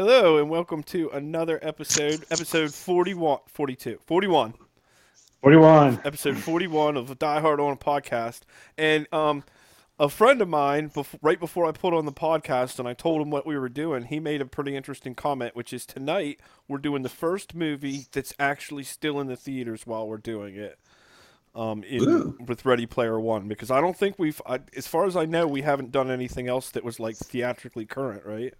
Hello and welcome to another episode, episode 41, 42, 41, 41. episode 41 of the Die Hard On a podcast. And um, a friend of mine, bef- right before I put on the podcast and I told him what we were doing, he made a pretty interesting comment, which is tonight we're doing the first movie that's actually still in the theaters while we're doing it. Um, in, with Ready Player One, because I don't think we've, I, as far as I know, we haven't done anything else that was like theatrically current, right?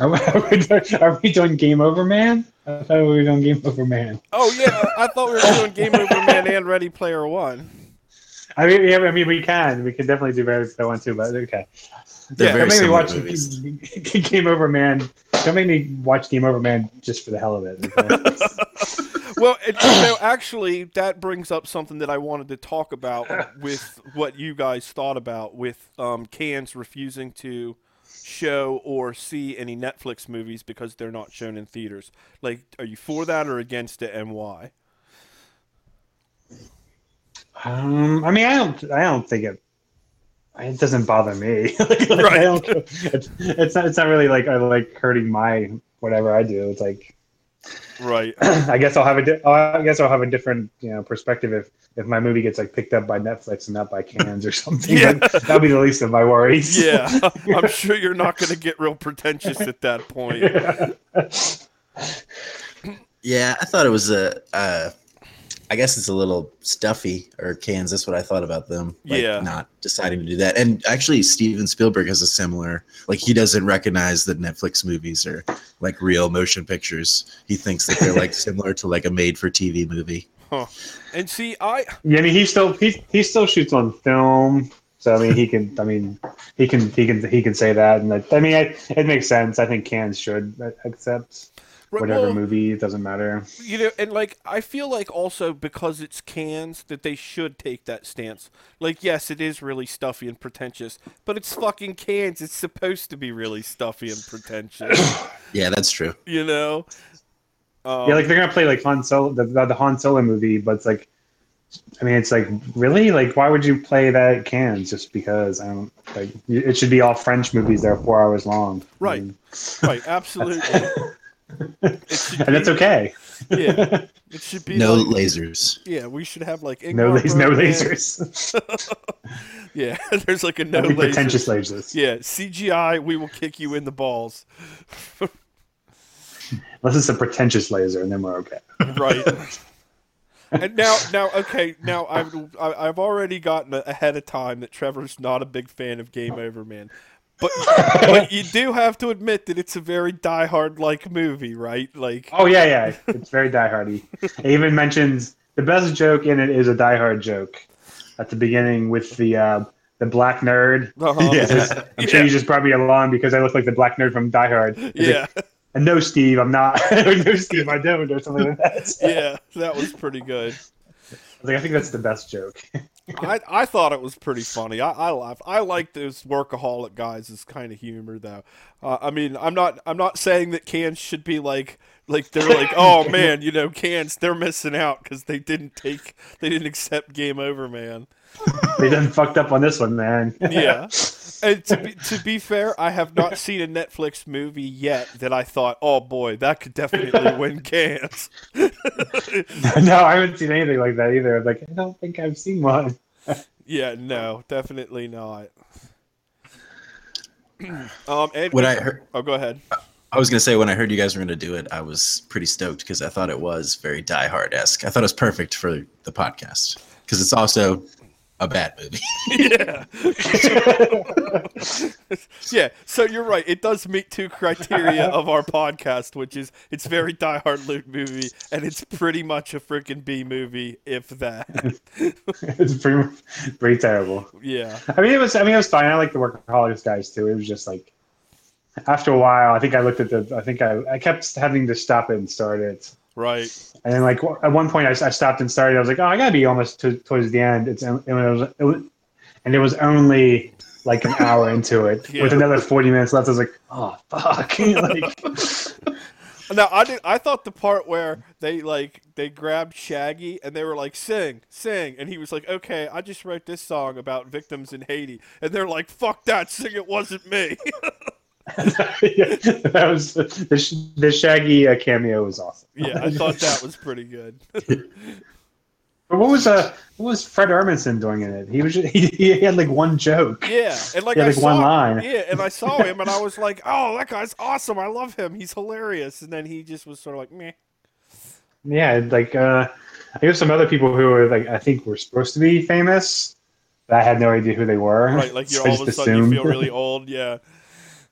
Are we, are we doing- are we doing Game Over Man? I thought we were doing Game Over Man. Oh yeah, I thought we were doing Game Over Man and Ready Player One. I mean, yeah, I mean, we can. We can definitely do better if I want to, but okay. They're Yeah, very Don't make me watch movies. Game Over Man. Don't make me watch Game Over Man just for the hell of it. okay? Well, it, you know, actually, that brings up something that I wanted to talk about with what you guys thought about with um, Cannes refusing to show or see any Netflix movies because they're not shown in theaters. Like, are you for that or against it, and why? um, I mean, I don't. I don't think it. It doesn't bother me. like, like, Right. I don't, it's, it's not. It's not really like I like hurting my whatever I do. It's like Right. I guess I'll have a. Di- I guess I'll have a different you know perspective if if my movie gets like picked up by Netflix and not by Cannes or something. Yeah. That'll be the least of my worries. Yeah, I'm sure you're not going to get real pretentious at that point. Yeah, I thought it was a. Uh, I guess it's a little stuffy or Cannes. That's what I thought about them. Like, Yeah. not deciding to do that. And actually, Steven Spielberg has a similar. Like he doesn't recognize that Netflix movies are like real motion pictures. He thinks that they're like similar to like a made-for-TV movie. And see, I Yeah, I mean, he still he, he still shoots on film, so I mean, he can. I mean, he can he can he can say that, and that, I mean, it, it makes sense. I think Cannes should accept whatever well, movie. It doesn't matter. you know, and like I feel like also because it's Cannes that they should take that stance. Like, yes, it is really stuffy and pretentious, but it's fucking Cannes. It's supposed to be really stuffy and pretentious. Yeah, that's true. you know. Um, yeah, like they're gonna play like Han Solo, the, the, the Han Solo movie, but it's like, I mean, it's like really like why would you play that at Cannes just because? I don't like it should be all French movies that are four hours long. I Right. mean, right, absolutely. It should and that's okay. Yeah, it should be No like- lasers. yeah, we should have like No, Ingmar las- no lasers. Yeah, there's like a no That'd lasers. pretentious lasers. Yeah, CGI, we will kick you in the balls. Unless it's a pretentious laser, and then we're okay. Right. and now, now, okay, now I've I- I've already gotten ahead of time that Trevor's not a big fan of Game Over Man, but but you do have to admit that it's a very diehard like movie, right? Like, Oh yeah, yeah. It's very diehardy. It even mentions the best joke in it is a diehard joke at the beginning with the uh, the black nerd. uh-huh. It says, I'm sure Yeah. you just brought me along because I look like the black nerd from Die Hard. It's like, yeah, and no, Steve, I'm not. no, Steve, I don't, or something like that. yeah, that was pretty good. I, was like, I think that's the best joke. I, I thought it was pretty funny. I, I laughed. I like those workaholic guys' kind of humor, though. Uh, I mean, I'm not I'm not saying that Cannes should be like like they're like oh man, you know, Cannes they're missing out because they didn't take they didn't accept Game Over, man. they done fucked up on this one, man. Yeah. And to be, to be fair, I have not seen a Netflix movie yet that I thought, oh boy, that could definitely win Cannes. no, I haven't seen anything like that either. I'm like, I don't think I've seen one. yeah, no, definitely not. um, and, When I heard, oh, go ahead. I was gonna say when I heard you guys were gonna do it, I was pretty stoked because I thought it was very Die Hard esque. I thought it was perfect for the podcast because it's also a bad movie. yeah. yeah, so you're right. It does meet two criteria of our podcast, which is it's very diehard Luke movie, and it's pretty much a freaking B movie, if that. it's pretty, pretty terrible. yeah. I mean, it was. I mean, it was fine. I like the workaholics guys too. It was just like after a while, I think I looked at the. I think I, I kept having to stop it and start it. Right. And then, like at one point, I, I stopped and started. I was like, "Oh, I gotta be almost to, towards the end." It's and it was, it was, and it was only like an hour into it Yeah. with another forty minutes left. I was like, "Oh fuck!" like, Now I did. I thought the part where they like they grabbed Shaggy and they were like, "Sing, sing," and he was like, "Okay, I just wrote this song about victims in Haiti," and they're like, "Fuck that, sing! It wasn't me." Yeah, that was the, sh- the Shaggy uh, cameo was awesome. Yeah, I thought that was pretty good. But what was uh what was Fred Armisen doing in it? He was just, he, he had like one joke. Yeah, and like He had, I like, one saw, line. Yeah, and I saw him, and I was like, "Oh, that guy's awesome! I love him. He's hilarious." And then he just was sort of like, "Meh." Yeah, like uh, I have some other people who were like I think were supposed to be famous, but I had no idea who they were. Right, like you're So I all of a just sudden you assumed. feel really old. Yeah,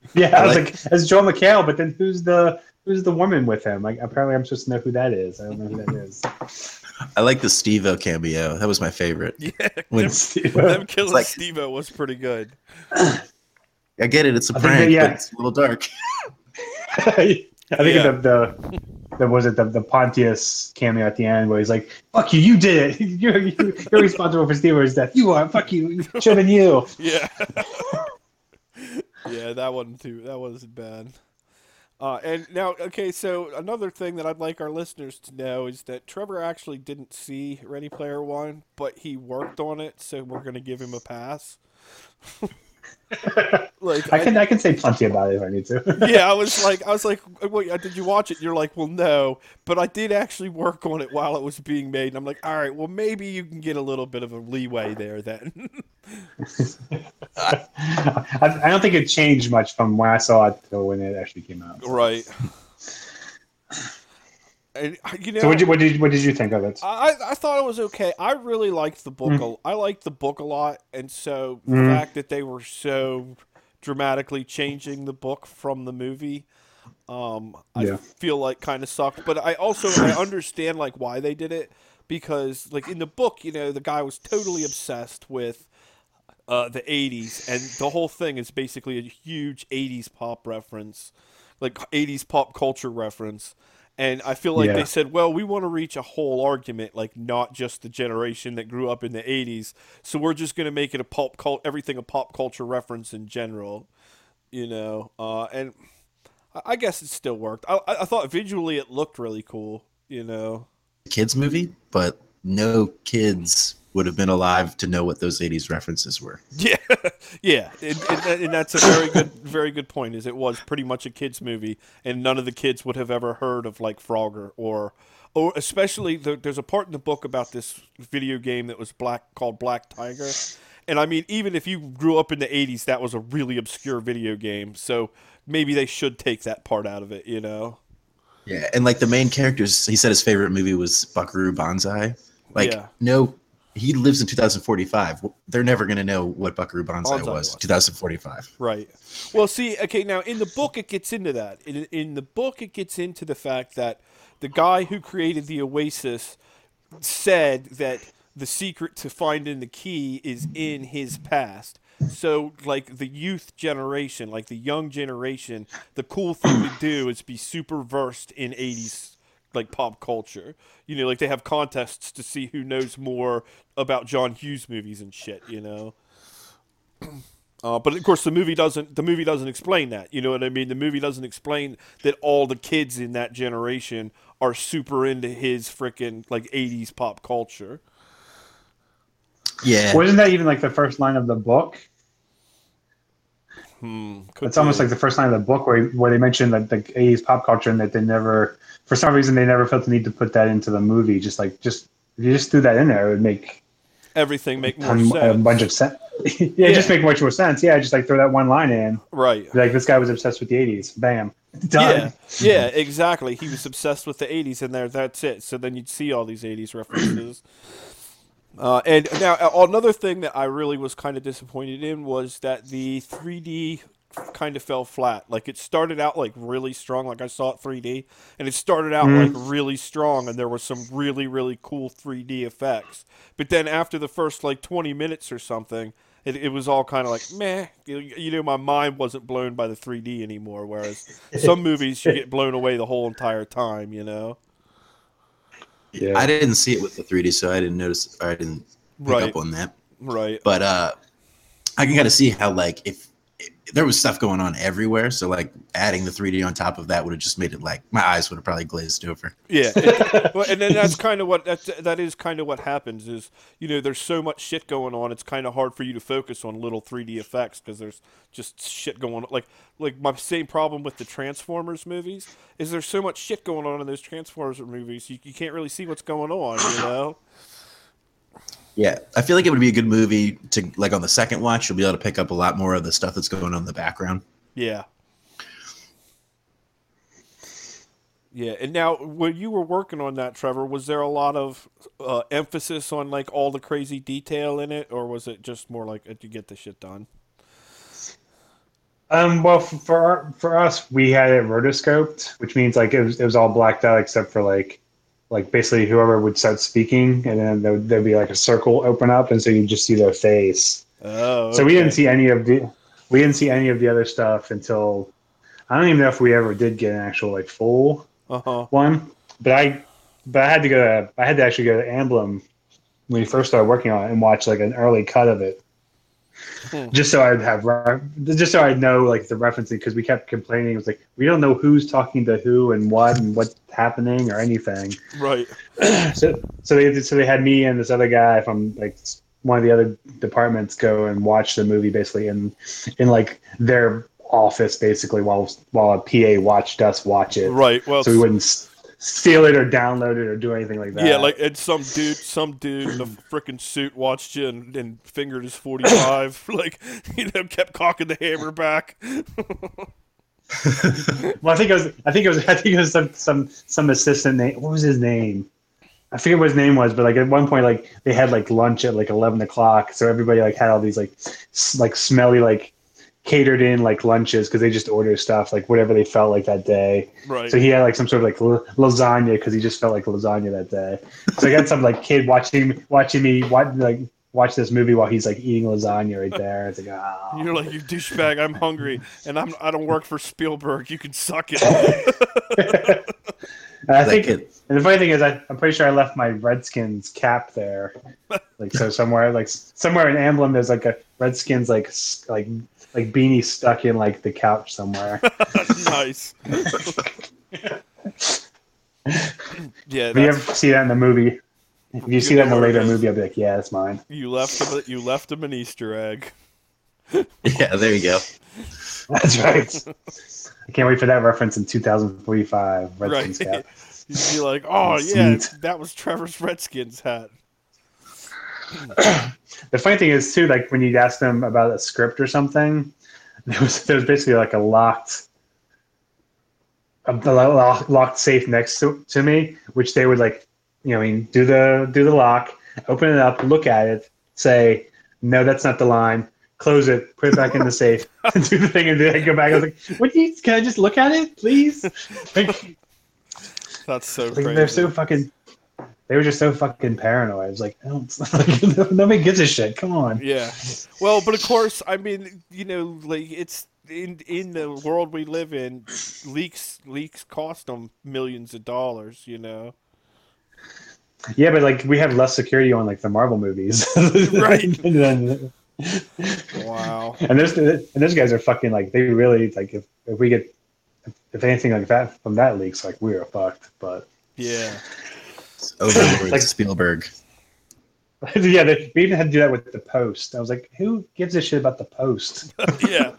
yeah, I I was like- like, as Joel McHale, but then who's the who's the woman with him? Like apparently I'm supposed to know who that is. I don't know who that is. I like the Steve-O cameo. That was my favorite. yeah. When- them, them killing like- Steve-O was pretty good. I get it, it's a I think that- prank, yeah. but it's a little dark. I think Yeah. the, the the was it the, the Pontius cameo at the end where he's like, "Fuck you, you did it. You're you're, you're responsible for Steve's death. You are. Fuck you. Should have been you." Yeah. Yeah, that wasn't too. That wasn't bad. Uh, and now, okay, so another thing that I'd like our listeners to know is that Trevor actually didn't see Ready Player One, but he worked on it, so we're gonna give him a pass. like, I can I can say plenty about it if I need to. yeah, I was like, I was like, wait, uh, did you watch it? You're like, well, no, but I did actually work on it while it was being made, and I'm like, all right, well, maybe you can get a little bit of a leeway there then. I, I don't think it changed much from when I saw it to when it actually came out. right. And uh, you know, So what did you, what did what did you think of it? I, I thought it was okay. I really liked the book. A, I liked the book a lot, and so the Mm. fact that they were so dramatically changing the book from the movie, um, I Yeah. feel like kind of sucked. But I also I understand like why they did it because like in the book, you know, the guy was totally obsessed with uh, the '80s, and the whole thing is basically a huge '80s pop reference, like '80s pop culture reference. And I feel like Yeah. they said, well, we want to reach a whole argument, like not just the generation that grew up in the '80s. So we're just going to make it a pop cult, everything a pop culture reference in general, you know. Uh, and I- I guess it still worked. I, I I thought visually it looked really cool, you know. Kids movie, but no kids would have been alive to know what those 80s references were. Yeah, yeah, and, and, and that's a very good, very good point. Is it was pretty much a kids movie, and none of the kids would have ever heard of like Frogger or, or especially the, there's a part in the book about this video game that was black called Black Tiger, and I mean even if you grew up in the '80s, that was a really obscure video game. So maybe they should take that part out of it, you know? Yeah, and like the main characters, he said his favorite movie was Buckaroo Banzai. Like, Yeah. no, he lives in 2045. They're never going to know what Buckaroo Banzai, Banzai was. was. 2045. Right. Well, see, okay, now in the book it gets into that. In, in the book it gets into the fact that the guy who created the Oasis said that the secret to finding the key is in his past. So, like the youth generation, like the young generation, the cool thing to do is be super versed in 80s like pop culture. You know, like they have contests to see who knows more about John Hughes movies and shit, you know. Uh, but of course, the movie doesn't. The movie doesn't explain that. You know what I mean? The movie doesn't explain that all the kids in that generation are super into his freaking like '80s pop culture. Yeah. Wasn't that even like the first line of the book? Hmm. It's almost like the first line of the book where where they mentioned like the 80s pop culture and that they never, for some reason, they never felt the need to put that into the movie. Just like just if you just threw that in there, it would make everything make more a, a bunch of sense. yeah, Yeah. just make much more sense. Yeah, just like throw that one line in. right. Like this guy was obsessed with the 80s. Bam. Done. Yeah, yeah, exactly. He was obsessed with the '80s, and there, that's it. So then you'd see all these '80s references. Uh, and now uh, another thing that I really was kind of disappointed in was that the 3D kind of fell flat. Like it started out like really strong, like I saw it 3D, and it started out like really strong, and there was some really really cool 3D effects. But then after the first like 20 minutes or something. It, it was all kind of like meh, you you know. My mind wasn't blown by the 3D anymore. Whereas some movies you get blown away the whole entire time, you know. Yeah. I didn't see it with the 3D, so I didn't notice. I didn't pick Right. up on that. Right. But uh, I can kind of see how, like, if there was stuff going on everywhere. So like adding the 3D on top of that would have just made it like my eyes would have probably glazed over. Yeah, it, well, and then that's kind of what that's that is kind of what happens is you know there's so much shit going on. It's kind of hard for you to focus on little 3D effects because there's just shit going on. Like like my same problem with the Transformers movies is there's so much shit going on in those Transformers movies. You, you can't really see what's going on. You know. Yeah, I feel like it would be a good movie to like on the second watch. You'll be able to pick up a lot more of the stuff that's going on in the background. Yeah. Yeah, and now when you were working on that, Trevor, was there a lot of uh, emphasis on like all the crazy detail in it, or was it just more like to get the shit done? Um, well, f- for our, for us, we had it rotoscoped, which means like it was, it was all blacked out except for like like basically whoever would start speaking, and then there would, there'd be like a circle open up, and so you just see their face. Oh, So we didn't see any of the we didn't see any of the other stuff until I don't even know if we ever did get an actual like full Uh-huh. one. But I but I had to go to I had to actually go to Emblem when we first started working on it and watch like an early cut of it. Hmm. Just so I'd have re- just so I'd know like the referencing because we kept complaining it was like we don't know who's talking to who and what and what's happening or anything Right. so so they so they had me and this other guy from like one of the other departments go and watch the movie basically in in like their office basically while while a PA watched us watch it. Right. Well, So we wouldn't steal it or download it or do anything like that. yeah, like and some dude, some dude in a freaking suit watched you and, and fingered his forty-five. like you know, kept cocking the hammer back. well, I think it was I think it was I think it was some some some assistant name. What was his name? I forget what his name was, but like at one point, like they had like lunch at like eleven o'clock, so everybody like had all these like s- like smelly like catered in like lunches because they just order stuff like whatever they felt like that day. Right. So he had like some sort of like l- lasagna because he just felt like lasagna that day. So I got some like kid watching watching me watch like watch this movie while he's like eating lasagna right there. It's like ah. You're like you douchebag. I'm hungry, and I'm I don't work for Spielberg. You can suck it. I think, kid- and the funny thing is, I, I'm pretty sure I left my Redskins cap there. Like so, somewhere, like somewhere in Emblem, there's like a Redskins like like like beanie stuck in like the couch somewhere. nice. yeah, if you that's, ever see that in the movie, if you see that in the later movie, I'll be like, yeah, that's mine. you left him. You left him an Easter egg. Yeah, there you go. That's right. I can't wait for that reference in 2045. Redskins Right. cap. You'd be like, oh yeah, Sweet. that was Trevor's Redskins hat. The funny thing is too, like when you ask them about a script or something, there was there was basically like a locked a lo- locked safe next to, to me, which they would like, you know, I mean, do the do the lock, open it up, look at it, say, no, that's not the line, close it, put it back in the safe, do the thing, and then go back. I was like, what? Do you, can I just look at it, please? Like, That's so like, they're so fucking. They were just so fucking paranoid. I was like, I don't, like, nobody gives a shit. Come on. Yeah. Well, but of course, I mean, you know, like it's in in the world we live in, leaks leaks cost them millions of dollars. You know. Yeah, but like we have less security on like the Marvel movies, Right. and, then, Wow. and those and those guys are fucking like they really like if, if we get if anything like that from that leaks, like we are fucked. But Yeah. Overlord Like- Spielberg. yeah, they, we even had to do that with the Post. I was like, who gives a shit about the Post? yeah.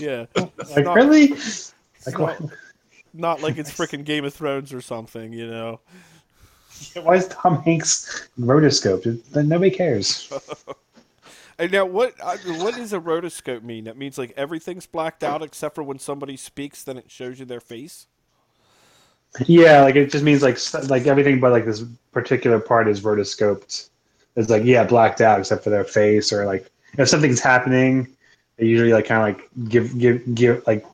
Yeah. Like not, really? Like not, why, not like it's freaking Game of Thrones or something. You know. Yeah, why is Tom Hanks rotoscoped? Then nobody cares. And now, what uh, what does a rotoscope mean? That means like everything's blacked out except for when somebody speaks, then it shows you their face. Yeah, like it just means like like everything but like this particular part is rotoscoped. It's like yeah, blacked out except for their face or like if something's happening, they usually like kind of like give give give like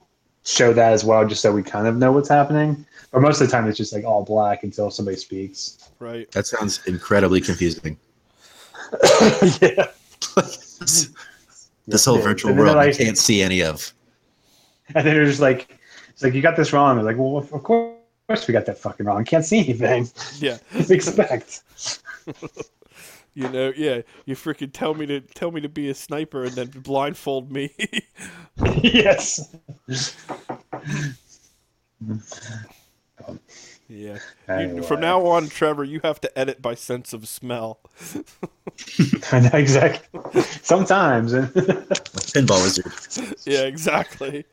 show that as well, just so we kind of know what's happening. Or most of the time, it's just like all black until somebody speaks. Right. That sounds incredibly confusing. yeah. this this whole Yeah. virtual world they're you can't see any of. And then they're just like, it's like you got this wrong. I was like, well, of course we got that fucking wrong. Can't see anything. Yeah. What do you expect? You know, yeah, you freaking tell me to tell me to be a sniper and then blindfold me. yes. yeah. You- from now on, Trevor, you have to edit by sense of smell. I know exactly. Sometimes. Pinball wizard. yeah, exactly.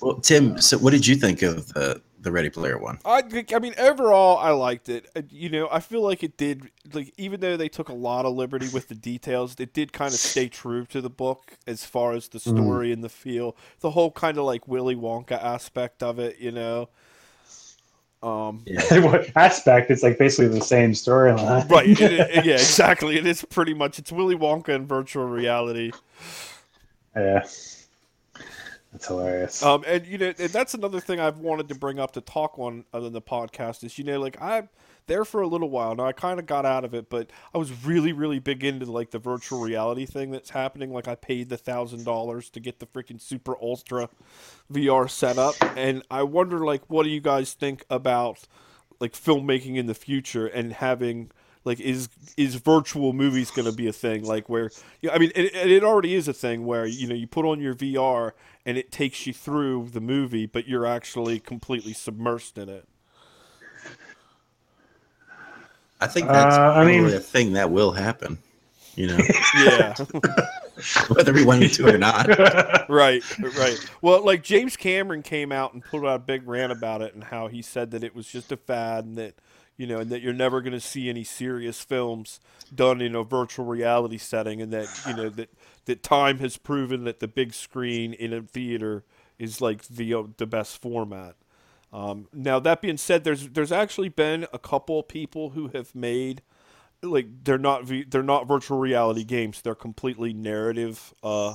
Well, Tim, so what did you think of the the Ready Player One? I I mean overall I liked it. Uh, You know, I feel like it did like even though they took a lot of liberty with the details, it did kind of stay true to the book as far as the story and the feel. The whole kind of like Willy Wonka aspect of it, you know. Um what aspect? It's like basically the same storyline. right, it- it- yeah, exactly. It is pretty much it's Willy Wonka in virtual reality. yeah. That's hilarious. Um, and you know, and that's another thing I've wanted to bring up to talk on on the podcast is you know, like I'm there for a little while now. I kind of got out of it, but I was really, really big into like the virtual reality thing that's happening. Like I paid the thousand dollars to get the freaking super ultra VR setup, and I wonder like, what do you guys think about like filmmaking in the future and having like is is virtual movies going to be a thing like where yeah, I mean it, it already is a thing where you know you put on your VR and it takes you through the movie but you're actually completely submersed in it. I think that's Uh, I mean- probably a thing that will happen. You know, Yeah. whether we want it to or not. right, right. Well, like James Cameron came out and put out a big rant about it and how he said that it was just a fad and that you know and that you're never going to see any serious films done in a virtual reality setting and that you know that that time has proven that the big screen in a theater is like the uh, the best format. Um, now that being said, there's there's actually been a couple people who have made like they're not they're not virtual reality games. They're completely narrative. Uh,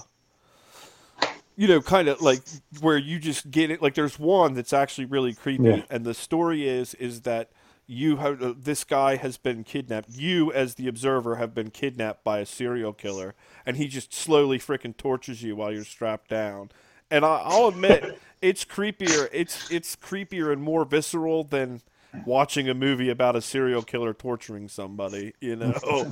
you know, kind of like where you just get it. Like there's one that's actually really creepy, Yeah. and the story is is that you have uh, this guy has been kidnapped. You as the observer have been kidnapped by a serial killer, and he just slowly freaking tortures you while you're strapped down. And I, I'll admit, it's creepier. It's it's creepier and more visceral than watching a movie about a serial killer torturing somebody. You know?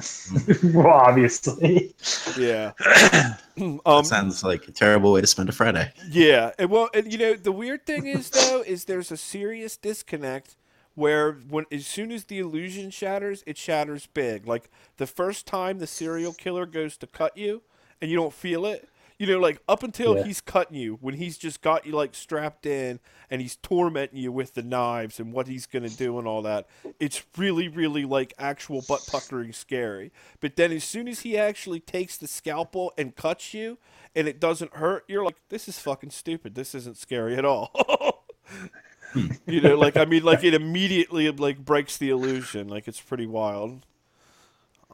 well, obviously. yeah. um, sounds like a terrible way to spend a Friday. Yeah, and well, and you know the weird thing is though is there's a serious disconnect where when as soon as the illusion shatters, it shatters big. Like the first time the serial killer goes to cut you and you don't feel it. You know, like up until Yeah. he's cutting you, when he's just got you like strapped in and he's tormenting you with the knives and what he's gonna do and all that, it's really, really like actual butt puckering scary. But then as soon as he actually takes the scalpel and cuts you and it doesn't hurt, you're like, this is fucking stupid. This isn't scary at all. you know, like I mean, like it immediately like breaks the illusion. Like it's pretty wild.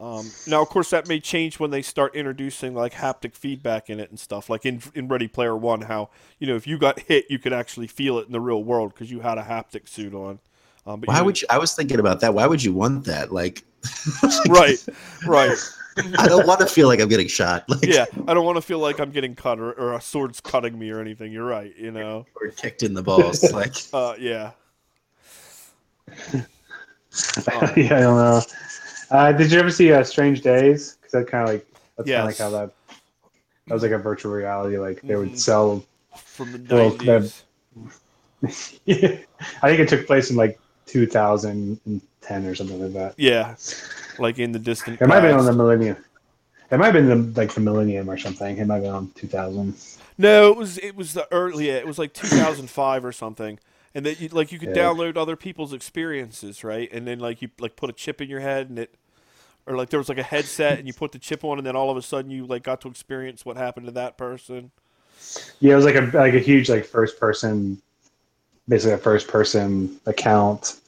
Um, now, of course, that may change when they start introducing like haptic feedback in it and stuff. Like in in Ready Player One, how you know if you got hit, you could actually feel it in the real world because you had a haptic suit on. Um, but Why you- would you? I was thinking about that. Why would you want that? Like, right, right, I don't want to feel like I'm getting shot. Like, yeah. I don't want to feel like I'm getting cut or, or a sword's cutting me or anything. You're right. You know. or kicked in the balls. Like, Uh, yeah. yeah, I don't know. Uh, did you ever see uh, Strange Days? Because that kind of like that's kind of like how that that was like a virtual reality. Like they would sell. From the Well, nineties. I think it took place in like 2010 or something like that. Yeah, like in the distant. It might have been on the millennium. It might have been the, like the millennium or something. It might have been on 2000. No, it was it was the early. It was like 2005 or something, and that you like you could Yeah. download other people's experiences, right? And then like you like put a chip in your head, and it, or like there was like a headset, and you put the chip on, and then all of a sudden you like got to experience what happened to that person. Yeah, it was like a like a huge like first person, basically a first person account,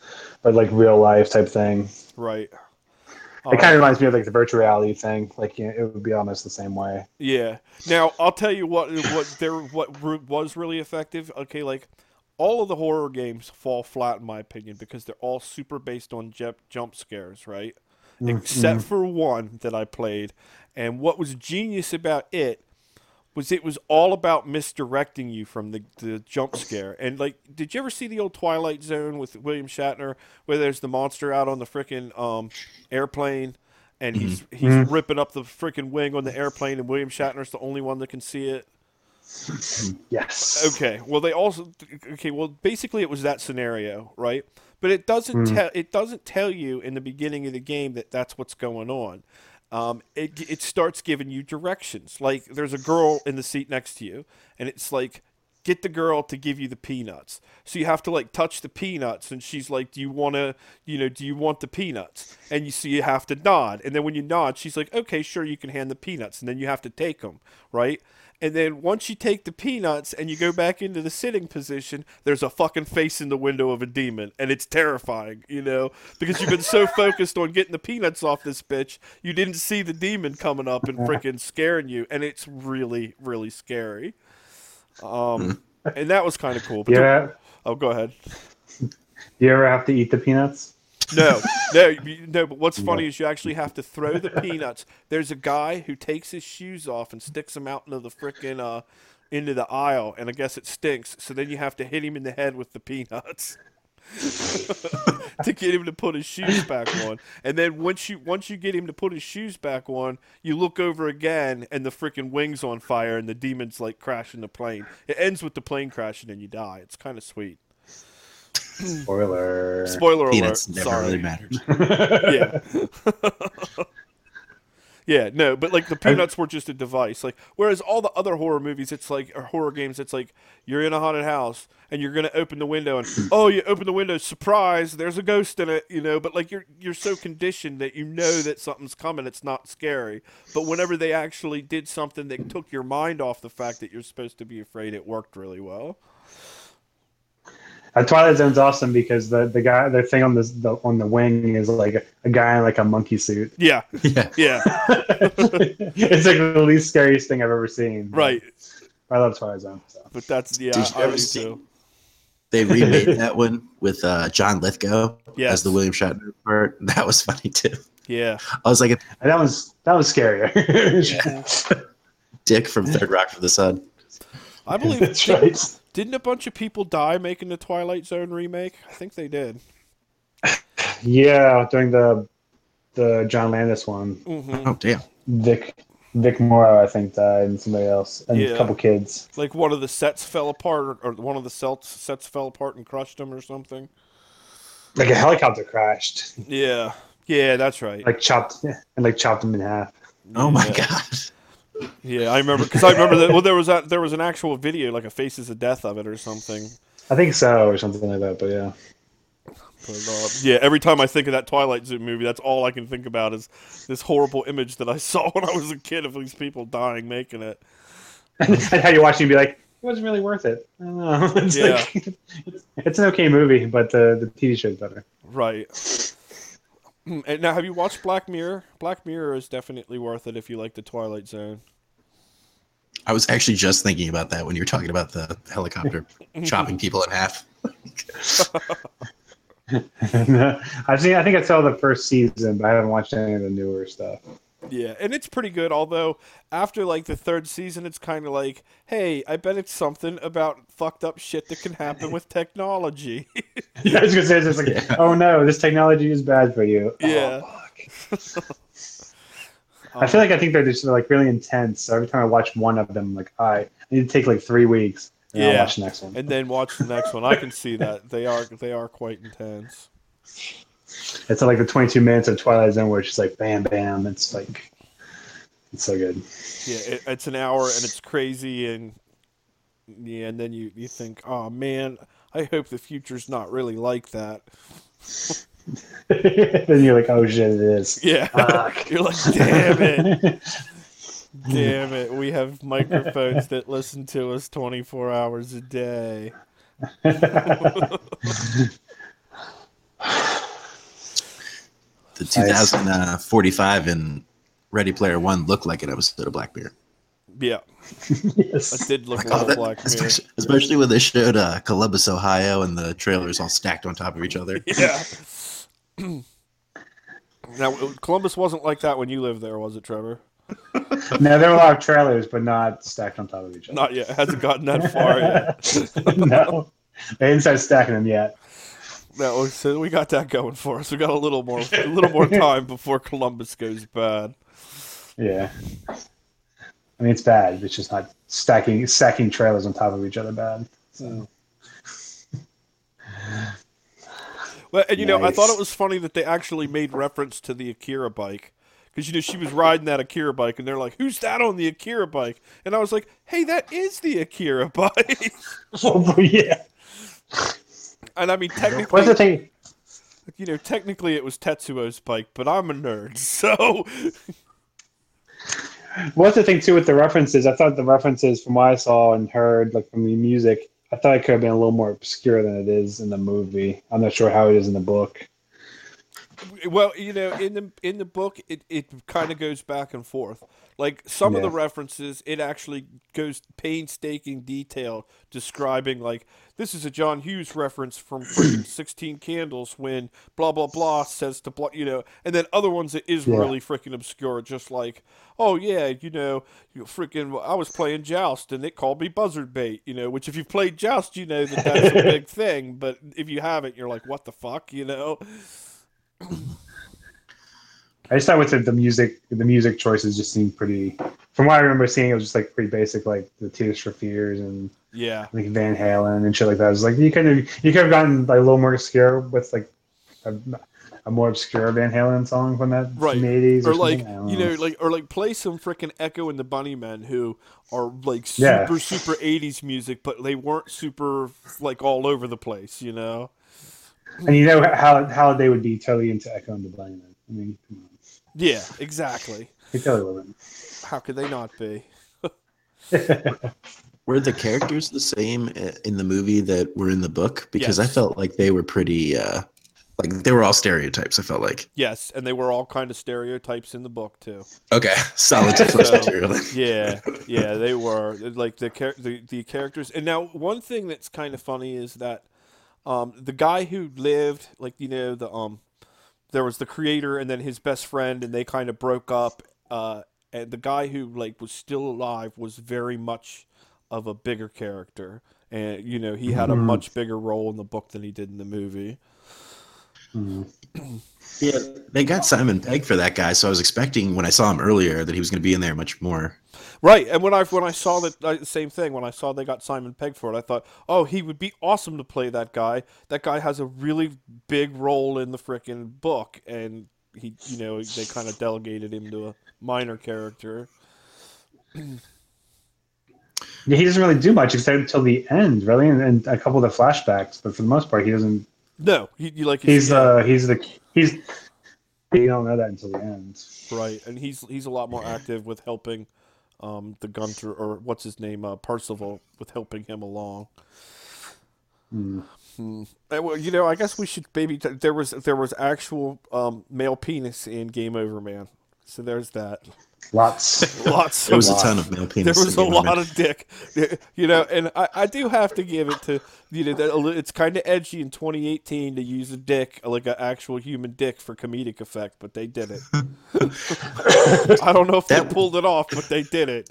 but like real life type thing. Right. It kind of um, reminds me of like the virtual reality thing. Like you know, it would be almost the same way. Yeah. Now I'll tell you what what there what re- was really effective. Okay, like all of the horror games fall flat in my opinion because they're all super based on jump jump scares, right? Mm, Except mm-hmm. for one that I played, and what was genius about it was it was all about misdirecting you from the, the jump scare. And like, did you ever see the old Twilight Zone with William Shatner, where there's the monster out on the freaking um, airplane, and he's he's Mhm. ripping up the freaking wing on the airplane, and William Shatner's the only one that can see it. Yes. Okay. Well, they also okay. Well, basically, it was that scenario, right? But it doesn't Hmm. tell. It doesn't tell you in the beginning of the game that that's what's going on. Um, it it starts giving you directions. Like there's a girl in the seat next to you, and it's like. Get the girl to give you the peanuts. So you have to like touch the peanuts, and she's like, "Do you want to, you know, do you want the peanuts?" And you see, you have to nod, and then when you nod, she's like, "Okay, sure, you can hand the peanuts," and then you have to take them, right? And then once you take the peanuts and you go back into the sitting position, there's a fucking face in the window of a demon, and it's terrifying, you know, because you've been so focused on getting the peanuts off this bitch, you didn't see the demon coming up and freaking scaring you, and it's really, really scary. Um, and that was kind of cool. But Yeah. oh, go ahead. Do You ever have to eat the peanuts? No, no, you- no. But what's funny is you actually have to throw the peanuts. There's a guy who takes his shoes off and sticks them out into the frickin' uh, into the aisle, and I guess it stinks. So then you have to hit him in the head with the peanuts to get him to put his shoes back on. And then once you once you get him to put his shoes back on, you look over again, and the frickin' wings on fire, and the demon's like crashing the plane. It ends with the plane crashing, and you die. It's kind of sweet. Spoiler. Spoiler Peanuts alert. never Sorry. really mattered. yeah. yeah, no, but like the peanuts were just a device. Like whereas all the other horror movies, it's like or horror games, it's like you're in a haunted house and you're gonna open the window and oh, you open the window, surprise, there's a ghost in it, you know. But like you're you're so conditioned that you know that something's coming. It's not scary. But whenever they actually did something that took your mind off the fact that you're supposed to be afraid, it worked really well. Uh, Twilight Zone's awesome because the, the guy the thing on this the, on the wing is like a, a guy in like a monkey suit. Yeah, Yeah. yeah, it's like the least scariest thing I've ever seen. right. I love Twilight Zone. So. But that's yeah, Did you ever do see- too. They remade that one with uh, John Lithgow Yes. as the William Shatner part. That was funny too. Yeah. I was like And that was that was scarier. dick from Third Rock from the Sun. I believe That's didn't, right. Didn't a bunch of people die making the Twilight Zone remake? I think they did. Yeah, during the the John Landis one, hmm Oh damn! Vic Vic Morrow I think died, and somebody else, and Yeah. a couple kids. Like one of the sets fell apart, or, or one of the sets sets fell apart and crushed them, or something. Like a helicopter crashed, Yeah, yeah, that's right. like chopped and like chopped him in half. Oh my Yeah. god! Yeah, I remember because I remember that. Well, there was that. There was an actual video, like a Faces of Death of it, or something. I think so, or something like that. But yeah, uh, yeah, every time I think of that Twilight Zone movie, that's all I can think about is this horrible image that I saw when I was a kid of these people dying making it. and how you watch it and be like, it wasn't really worth it. I don't know. It's Yeah. like it's, it's an okay movie, but the the TV show's better. Right. And now, have you watched Black Mirror? Black Mirror is definitely worth it if you like the Twilight Zone. I was actually just thinking about that when you were talking about the helicopter chopping people in half. I've seen. I think I saw the first season, but I haven't watched any of the newer stuff. Yeah, and it's pretty good. Although after like the third season, it's kind of like, hey, I bet it's something about fucked up shit that can happen with technology. Yeah, I was gonna say, it's just like, Yeah. oh no, this technology is bad for you. Oh, Yeah. fuck. I feel like I think they're just like really intense. So every time I watch one of them, I'm like, all right, I need to take like three weeks. And I'll watch the next one. and then watch the next one. I can see that they are they are quite intense. It's like the 22 minutes of Twilight Zone where it's just like bam, bam. It's like, it's so good. Yeah, it, it's an hour and it's crazy and yeah, and then you you think, oh man, I hope the future's not really like that. then you're like, oh shit, it is. Yeah, you're like, damn it. Damn it, we have microphones that listen to us 24 hours a day. The 2045 in Ready Player One looked like an episode of Black Mirror. Yeah, yes. it did look Like, a that- Black Mirror. especially, especially when they showed uh, Columbus, Ohio, and the trailers all stacked on top of each other. Yeah. now, Columbus wasn't like that when you lived there, was it, Trevor? no, there were a lot of trailers, but not stacked on top of each other. Not yet. Hasn't gotten that far yet. no, they didn't start stacking them yet. No, so we got that going for us. We got a little more, a little more time before Columbus goes bad. Yeah. I mean, it's bad. It's just not stacking stacking trailers on top of each other bad. So. Well, and you know, I thought it was funny that they actually made reference to the Akira bike because you know she was riding that Akira bike, and they're like, "Who's that on the Akira bike?" And I was like, "Hey, that is the Akira bike." Oh, yeah. And I mean, What's technically, the thing? you know, technically it was Tetsuo's bike, but I'm a nerd, so What's the thing too with the references? I thought the references from what I saw and heard, like from the music, I thought it could have been a little more obscure than it is in the movie. I'm not sure how it is in the book. well, you know, in the in the book, it, it kind of goes back and forth. Like some of the references, it actually goes painstaking detail describing like this is a John Hughes reference from freaking Sixteen Candles when blah blah blah says to blah, you know, and then other ones that is Yeah. really freaking obscure, just like oh yeah, you know, you freaking I was playing Joust and it called me buzzard bait, you know, which if you've played Joust, you know that that's a big thing, but if you haven't, you're like what the fuck, you know. I just thought with the, the music, the music choices just seemed pretty. From what I remember seeing, it was just like pretty basic, like the Tears for Fears and Yeah. like Van Halen and shit like that. It was like you could have you could have gotten like a little more obscure with like a, a more obscure Van Halen song from that Right. from the eighties or like you know like or like play some freaking echo and the bunnymen who are like super Yeah. super 80s music but they weren't super like all over the place you know and you know how how they would be totally into Echo and the Bunnymen. I mean, come on, yeah exactly they totally wouldn't. how could they not be Were the characters the same in the movie that were in the book? Because I felt like they were pretty, uh, like they were all stereotypes. I felt like. yes and they were all kind of stereotypes in the book too Okay, solid So- material. yeah yeah they were like the, char- the the characters and now one thing that's kind of funny is that um the guy who lived like you know the um there was the creator and then his best friend and they kind of broke up uh and the guy who like was still alive was very much of a bigger character and you know he had a Mhm. much bigger role in the book than he did in the movie Mm. Yeah, they got Simon Pegg for that guy, so I was expecting when I saw him earlier that he was going to be in there much more. Right, and when I when I saw that uh, same thing when I saw they got Simon Pegg for it, I thought, oh, he would be awesome to play that guy. That guy has a really big role in the frickin' book, and he, you know, they kind of delegated him to a minor character. Yeah, he doesn't really do much except until the end, really, and, and a couple of the flashbacks. But for the most part, he doesn't. No, he, you like He's uh he's the he's. You don't know that until the end. right, and he's he's a lot more active with helping um, the Gunter or what's his name, uh, Percival, with helping him along. Mm. Hmm. Uh, Well, you know, I guess we should maybe t- there was there was actual um, male penis in Game Over Man, so there's that. Lots. Lots. There Of, was a lot. ton of male penis. there was a lot Over. of dick, you know, and I, I do have to give it to you know that it's kind of edgy in 2018 to use a dick like an actual human dick for comedic effect, but they did it. I don't know if they That- pulled it off, but they did it.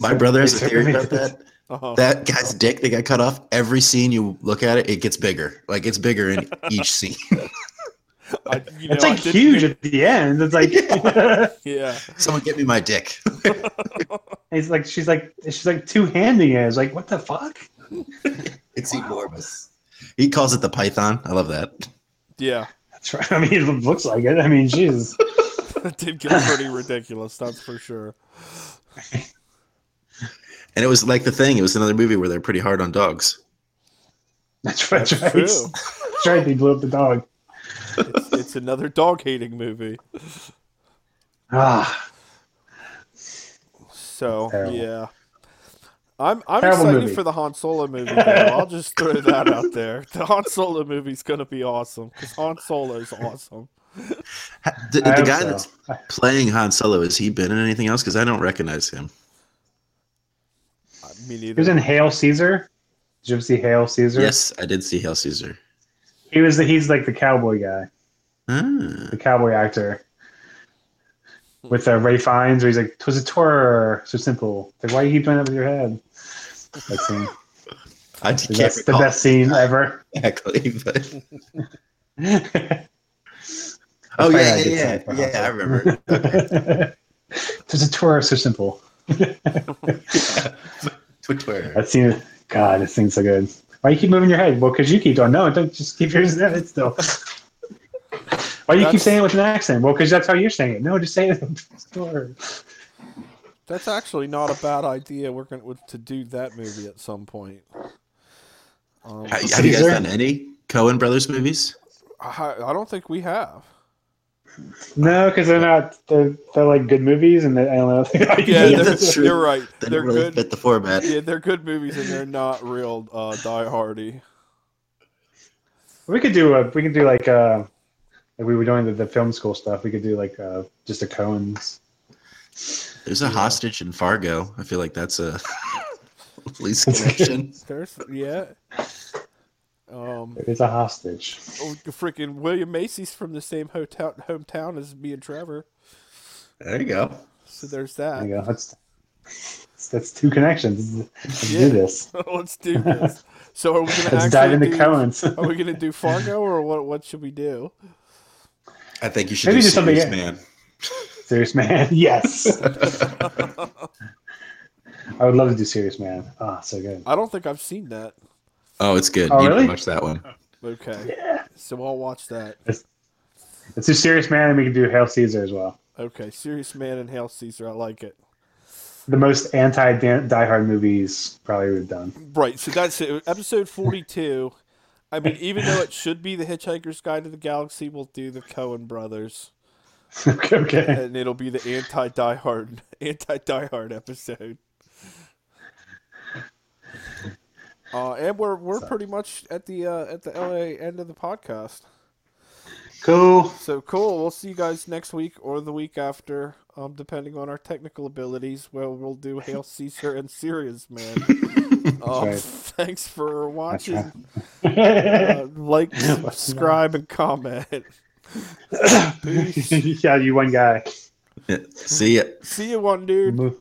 My brother has a theory about that. Uh-huh. That guy's dick that got cut off. Every scene you look at it, it gets bigger. Like it's bigger in each scene. I, you know, It's I like did- huge at the end. It's like Yeah. Someone get me my dick. it's like she's like she's like two handing it. It's like what the fuck? It's enormous. He calls it the python. I love that. Yeah. That's right. I mean, it looks like it. I mean, jeez. It did get pretty ridiculous, that's for sure. And it was like the thing. It was another movie where they're pretty hard on dogs. That's right. That's That's right. true. That's right. They blew up the dog. It's, it's another dog hating movie. Ah, So Terrible. yeah. I'm I'm Terrible excited movie. for the Han Solo movie. Though. I'll just throw that out there. The Han Solo movie's gonna be awesome because Han Solo is awesome. The, the guy so. that's playing Han Solo has he been in anything else? Because I don't recognize him. I mean, he was in Hail Caesar. Did you ever see Hail Caesar? Yes, I did see Hail Caesar. He was. The, he's like the cowboy guy, Ah, the cowboy actor. with uh, Ralph Fiennes, where he's like, "Twas a tour, so simple." Like, why do you keep doing that with your head? That scene. I can't That's the best scene ever. exactly, but oh yeah, not a good yeah, yeah, yeah, I remember. a tour, so simple. Twitter. That scene, God, this thing's so good. Why you keep moving your head? Well, because you keep doing. No, don't just keep your head still. Why do you keep saying it with an accent? Well, because that's how you're saying it. No, just say it. Store. That's actually not a bad idea. We're going to to do that movie at some point. Um, Ha- Have you guys Caesar? done any Coen Brothers movies? I, I don't think we have. No, because they're not. They're, they're like good movies, and they, I don't know. Yeah, Yeah, they're- that's true. you're right. They They're really good. fit the format. Yeah, they're good movies, and they're not real uh, Die Hardy. we could do a. We could do like uh, like we were doing the, the film school stuff. We could do like uh, just a Coen's. There's a hostage in Fargo. I feel like that's a police connection. There's yeah. Um, It's a hostage. oh, freaking William Macy's from the same hotel hometown as me and Trevor. There you go. So there's There that. you go. That's that's two connections. Let's Yeah. do this. Let's do this. So are we gonna Let's dive into do, Coen's. Are we gonna do Fargo or what? What should we do? I think you should Maybe do just something- Serious Man. Serious Man. Yes. I would love to do Serious Man. Ah, so good. I don't think I've seen that. Oh, it's good. Oh, you really? watch that one. Oh, okay. Yeah. So I'll watch that. Let's do Serious Man, and we can do Hail Caesar as well. Okay. Serious Man and Hail Caesar. I like it. The most anti Die Hard movies probably we've done. Right. So that's it. Episode 42. I mean, even though it should be the Hitchhiker's Guide to the Galaxy, we'll do the Coen brothers, okay. okay. and it'll be the anti Die Hard, anti Die Hard episode. Uh, and we're we're pretty much at the uh, at the LA end of the podcast. Cool. So cool. We'll see you guys next week or the week after, um, depending on our technical abilities. Well, we'll do Hail Caesar and Serious Man. Um, right. Thanks for watching. right. Uh, like, subscribe, and comment. Peace. yeah, you one guy. See ya. See you, one dude. Move.